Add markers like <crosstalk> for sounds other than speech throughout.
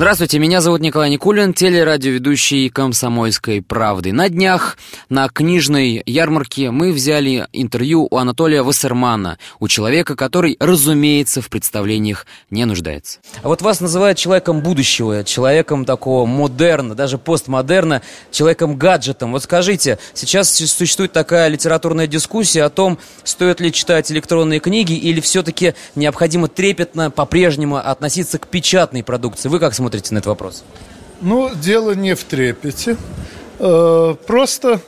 Здравствуйте, меня зовут Николай Никулин, телерадиоведущий «Комсомольской правды». На днях на книжной ярмарке мы взяли интервью у Анатолия Вассермана, у человека, который, разумеется, в представлениях не нуждается. А вот вас называют человеком будущего, человеком такого модерна, даже постмодерна, человеком-гаджетом. Вот скажите, сейчас существует такая литературная дискуссия о том, стоит ли читать электронные книги или все-таки необходимо трепетно по-прежнему относиться к печатной продукции. Вы как смотрите? Смотрите на этот вопрос? Ну, дело не в трепете. Э, просто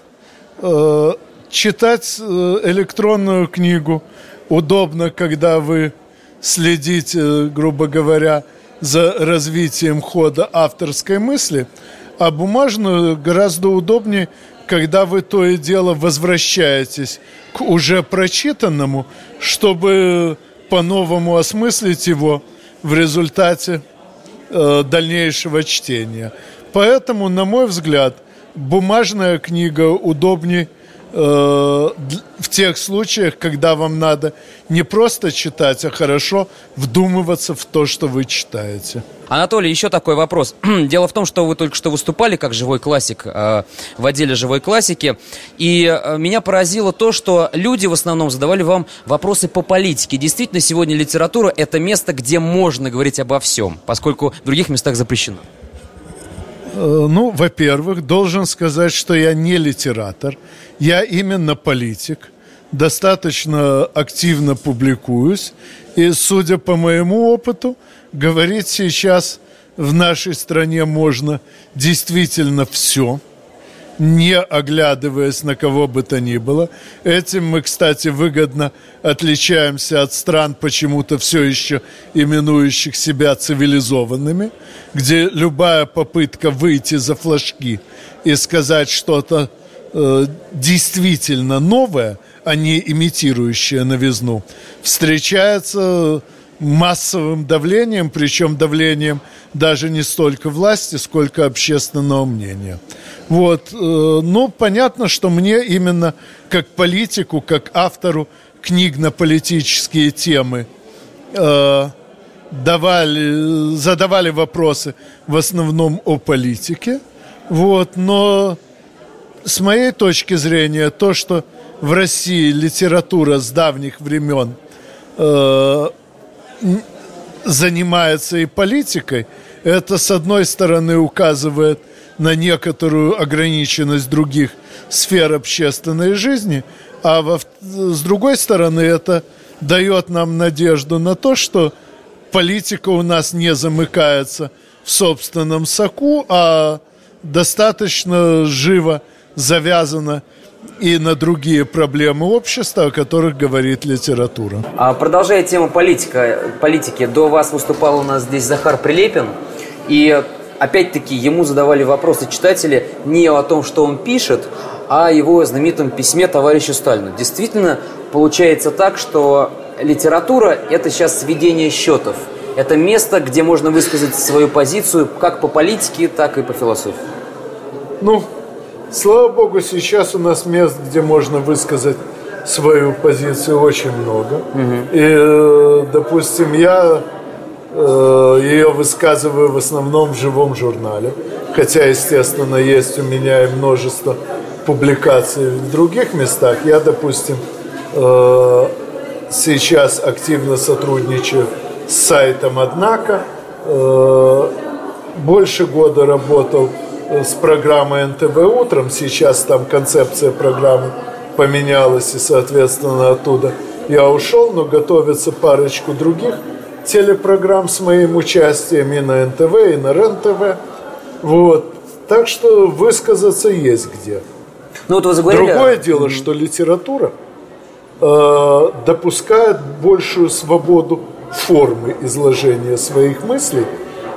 э, читать э, электронную книгу удобно, когда вы следите, грубо говоря, за развитием хода авторской мысли, а бумажную гораздо удобнее, когда вы то и дело возвращаетесь к уже прочитанному, чтобы по-новому осмыслить его в результате э, дальнейшего чтения. Поэтому, на мой взгляд, бумажная книга удобнее в тех случаях, когда вам надо не просто читать, а хорошо вдумываться в то, что вы читаете. Анатолий, еще такой вопрос. <clears throat> Дело в том, что вы только что выступали как живой классик э, в отделе живой классики, и э, меня поразило то, что люди в основном задавали вам вопросы по политике. Действительно, сегодня литература – это место, где можно говорить обо всем, поскольку в других местах запрещено. Э, ну, во-первых, должен сказать, что я не литератор, я именно политик, достаточно активно публикуюсь, и, судя по моему опыту, говорить сейчас в нашей стране можно действительно все – не оглядываясь на кого бы то ни было. Этим мы, кстати, выгодно отличаемся от стран, почему-то все еще именующих себя цивилизованными, где любая попытка выйти за флажки и сказать что-то э, действительно новое, а не имитирующее новизну, встречается массовым давлением, причем давлением даже не столько власти, сколько общественного мнения. Вот. Э, ну, понятно, что мне именно как политику, как автору книг на политические темы э, давали, задавали вопросы в основном о политике. Вот. Но с моей точки зрения, то, что в России литература с давних времен э, занимается и политикой, это, с одной стороны, указывает на некоторую ограниченность других сфер общественной жизни, а во, с другой стороны, это дает нам надежду на то, что политика у нас не замыкается в собственном соку, а достаточно живо завязана и на другие проблемы общества, о которых говорит литература. А продолжая тему политика, политики, до вас выступал у нас здесь Захар Прилепин, и опять-таки ему задавали вопросы читатели не о том, что он пишет, а о его знаменитом письме товарищу Сталину. Действительно, получается так, что литература – это сейчас сведение счетов. Это место, где можно высказать свою позицию как по политике, так и по философии. Ну, Слава богу, сейчас у нас мест, где можно высказать свою позицию очень много. Угу. И, э, допустим, я ее высказываю в основном в живом журнале. Хотя, естественно, есть у меня и множество публикаций в других местах. Я, допустим, э, сейчас активно сотрудничаю с сайтом «Однако». Э, больше года работал с программой НТВ утром. Сейчас там концепция программы поменялась, и, соответственно, оттуда я ушел, но готовится парочку других телепрограмм с моим участием и на НТВ, и на РЕН-ТВ. Вот. Так что высказаться есть где. Ну, вот вы заговорили... Другое дело, что литература э, допускает большую свободу формы изложения своих мыслей,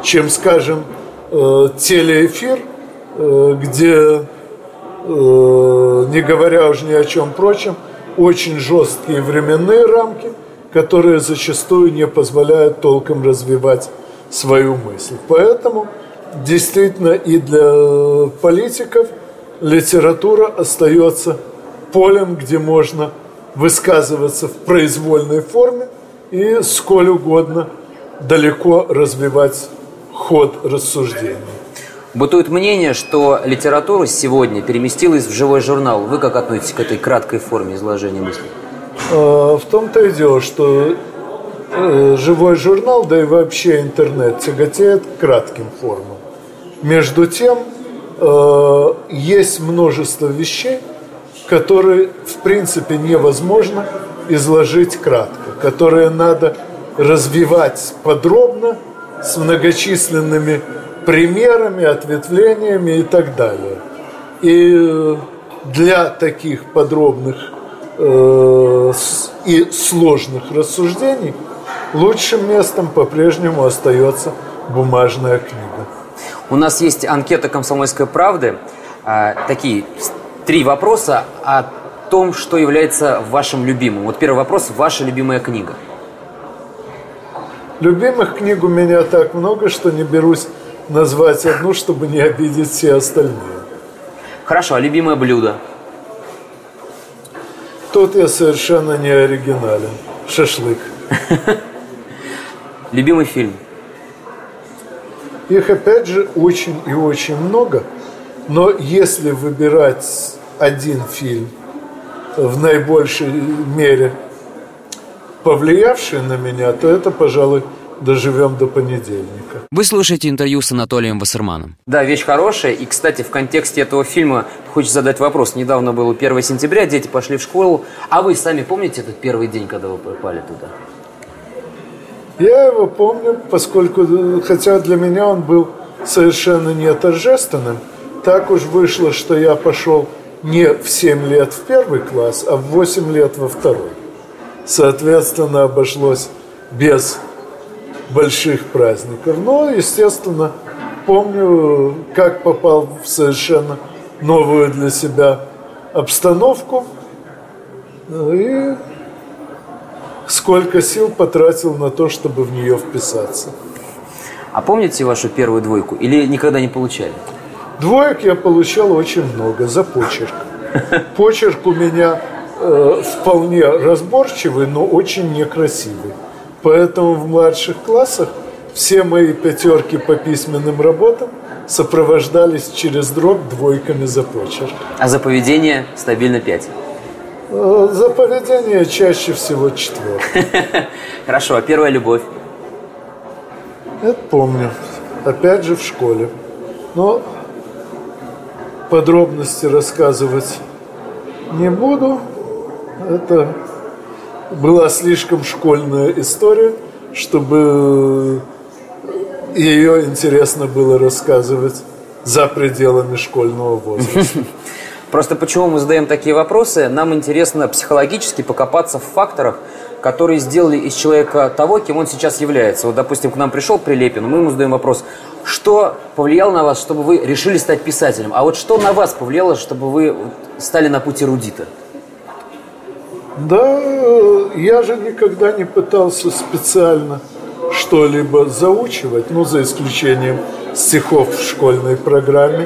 чем, скажем, э, телеэфир – Э, где, э, не говоря уже ни о чем прочем, очень жесткие временные рамки, которые зачастую не позволяют толком развивать свою мысль. Поэтому действительно и для политиков литература остается полем, где можно высказываться в произвольной форме и сколь угодно далеко развивать ход рассуждений. Бытует мнение, что литература сегодня переместилась в живой журнал. Вы как относитесь к этой краткой форме изложения мыслей? А, в том-то и дело, что э, живой журнал, да и вообще интернет тяготеет к кратким формам. Между тем, э, есть множество вещей, которые, в принципе, невозможно изложить кратко, которые надо развивать подробно, с многочисленными примерами, ответвлениями и так далее. И для таких подробных э, и сложных рассуждений лучшим местом по-прежнему остается бумажная книга. У нас есть анкета «Комсомольской правды». А, такие три вопроса о том, что является вашим любимым. Вот первый вопрос – ваша любимая книга. Любимых книг у меня так много, что не берусь назвать одну, чтобы не обидеть все остальные. Хорошо, а любимое блюдо? Тут я совершенно не оригинален. Шашлык. <laughs> Любимый фильм? Их опять же очень и очень много. Но если выбирать один фильм в наибольшей мере повлиявший на меня, то это, пожалуй, доживем до понедельника. Вы слушаете интервью с Анатолием Вассерманом. Да, вещь хорошая. И, кстати, в контексте этого фильма хочется задать вопрос. Недавно было 1 сентября, дети пошли в школу. А вы сами помните этот первый день, когда вы попали туда? Я его помню, поскольку, хотя для меня он был совершенно не торжественным, так уж вышло, что я пошел не в 7 лет в первый класс, а в 8 лет во второй. Соответственно, обошлось без больших праздников. Но, естественно, помню, как попал в совершенно новую для себя обстановку и сколько сил потратил на то, чтобы в нее вписаться. А помните вашу первую двойку или никогда не получали? Двоек я получал очень много за почерк. Почерк у меня э, вполне разборчивый, но очень некрасивый. Поэтому в младших классах все мои пятерки по письменным работам сопровождались через дробь двойками за почерк. А за поведение стабильно пять? Э, за поведение чаще всего четвертый. <laughs> Хорошо, а первая любовь? Это помню. Опять же в школе. Но подробности рассказывать не буду. Это была слишком школьная история, чтобы ее интересно было рассказывать за пределами школьного возраста. <laughs> Просто почему мы задаем такие вопросы? Нам интересно психологически покопаться в факторах, которые сделали из человека того, кем он сейчас является. Вот, допустим, к нам пришел Прилепин, мы ему задаем вопрос, что повлияло на вас, чтобы вы решили стать писателем? А вот что на вас повлияло, чтобы вы стали на путь эрудита? Да, я же никогда не пытался специально что-либо заучивать, ну, за исключением стихов в школьной программе.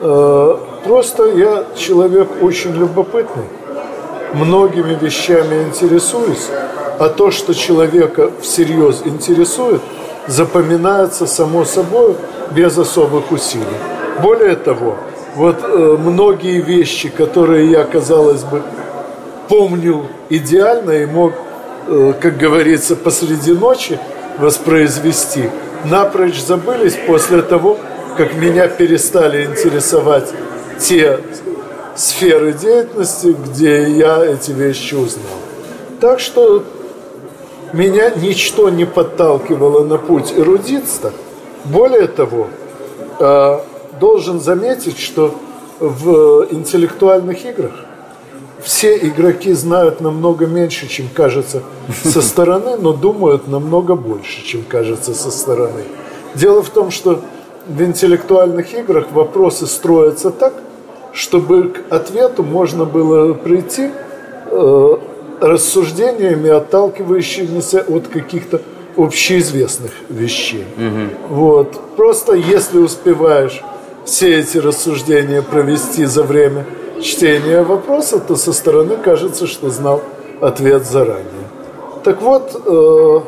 Э, просто я человек очень любопытный, многими вещами интересуюсь, а то, что человека всерьез интересует, запоминается само собой без особых усилий. Более того, вот э, многие вещи, которые я, казалось бы, помнил идеально и мог, э, как говорится, посреди ночи воспроизвести, напрочь забылись после того, как меня перестали интересовать те сферы деятельности, где я эти вещи узнал. Так что меня ничто не подталкивало на путь эрудитства. Более того, э, должен заметить, что в интеллектуальных играх все игроки знают намного меньше, чем кажется со стороны, но думают намного больше, чем кажется со стороны. Дело в том, что в интеллектуальных играх вопросы строятся так, чтобы к ответу можно было прийти э, рассуждениями, отталкивающимися от каких-то общеизвестных вещей. Угу. Вот. Просто если успеваешь все эти рассуждения провести за время чтения вопроса, то со стороны кажется, что знал ответ заранее. Так вот, э,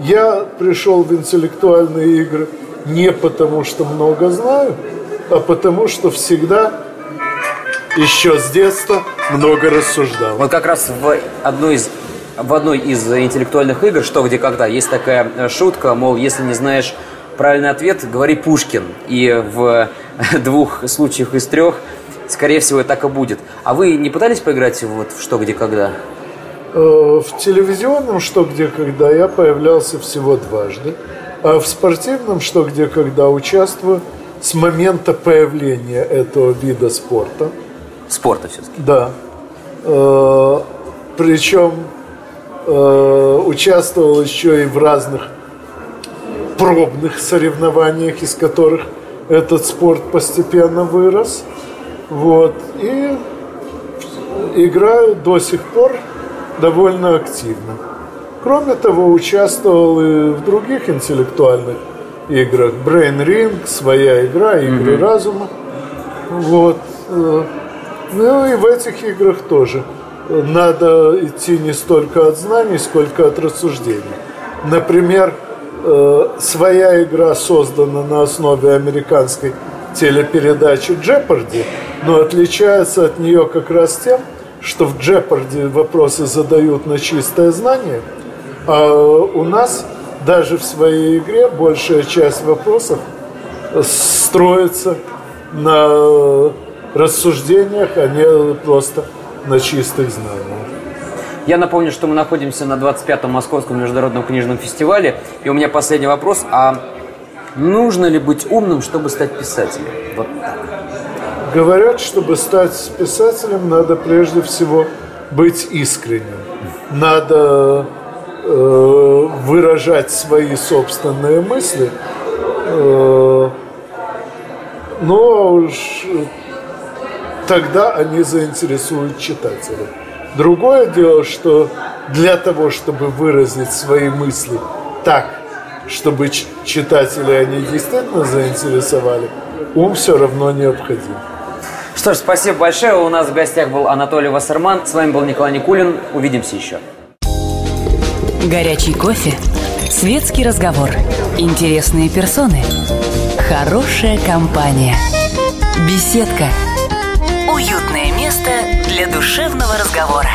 я пришел в интеллектуальные игры не потому, что много знаю, а потому, что всегда еще с детства много рассуждал. Вот как раз в одной из в одной из интеллектуальных игр «Что, где, когда» есть такая э, шутка, мол, если не знаешь правильный ответ, говори Пушкин. И в <laughs> двух случаях из трех, скорее всего, так и будет. А вы не пытались поиграть вот в «Что, где, когда»? Э, в телевизионном «Что, где, когда» я появлялся всего дважды. А в спортивном «Что, где, когда» участвую с момента появления этого вида спорта. Спорта все-таки? Да. Э, Причем э, участвовал еще и в разных пробных соревнованиях, из которых этот спорт постепенно вырос. Вот. И играю до сих пор довольно активно. Кроме того, участвовал и в других интеллектуальных играх. Brain Ring, своя игра, игры mm-hmm. разума. Вот. Э, ну и в этих играх тоже надо идти не столько от знаний, сколько от рассуждений. Например, э, своя игра создана на основе американской телепередачи «Джепарди», но отличается от нее как раз тем, что в «Джепарди» вопросы задают на чистое знание, а у нас даже в своей игре большая часть вопросов строится на рассуждениях, а не просто на чистых знаниях. Я напомню, что мы находимся на 25-м Московском международном книжном фестивале. И у меня последний вопрос. А нужно ли быть умным, чтобы стать писателем? Вот так. Говорят, чтобы стать писателем, надо прежде всего быть искренним. Надо э, выражать свои собственные мысли. Э, ну, а уж тогда они заинтересуют читателя. Другое дело, что для того, чтобы выразить свои мысли так, чтобы читатели они действительно заинтересовали, ум все равно необходим. Что ж, спасибо большое. У нас в гостях был Анатолий Вассерман. С вами был Николай Никулин. Увидимся еще. Горячий кофе, светский разговор, интересные персоны, хорошая компания, беседка – Уютное место для душевного разговора.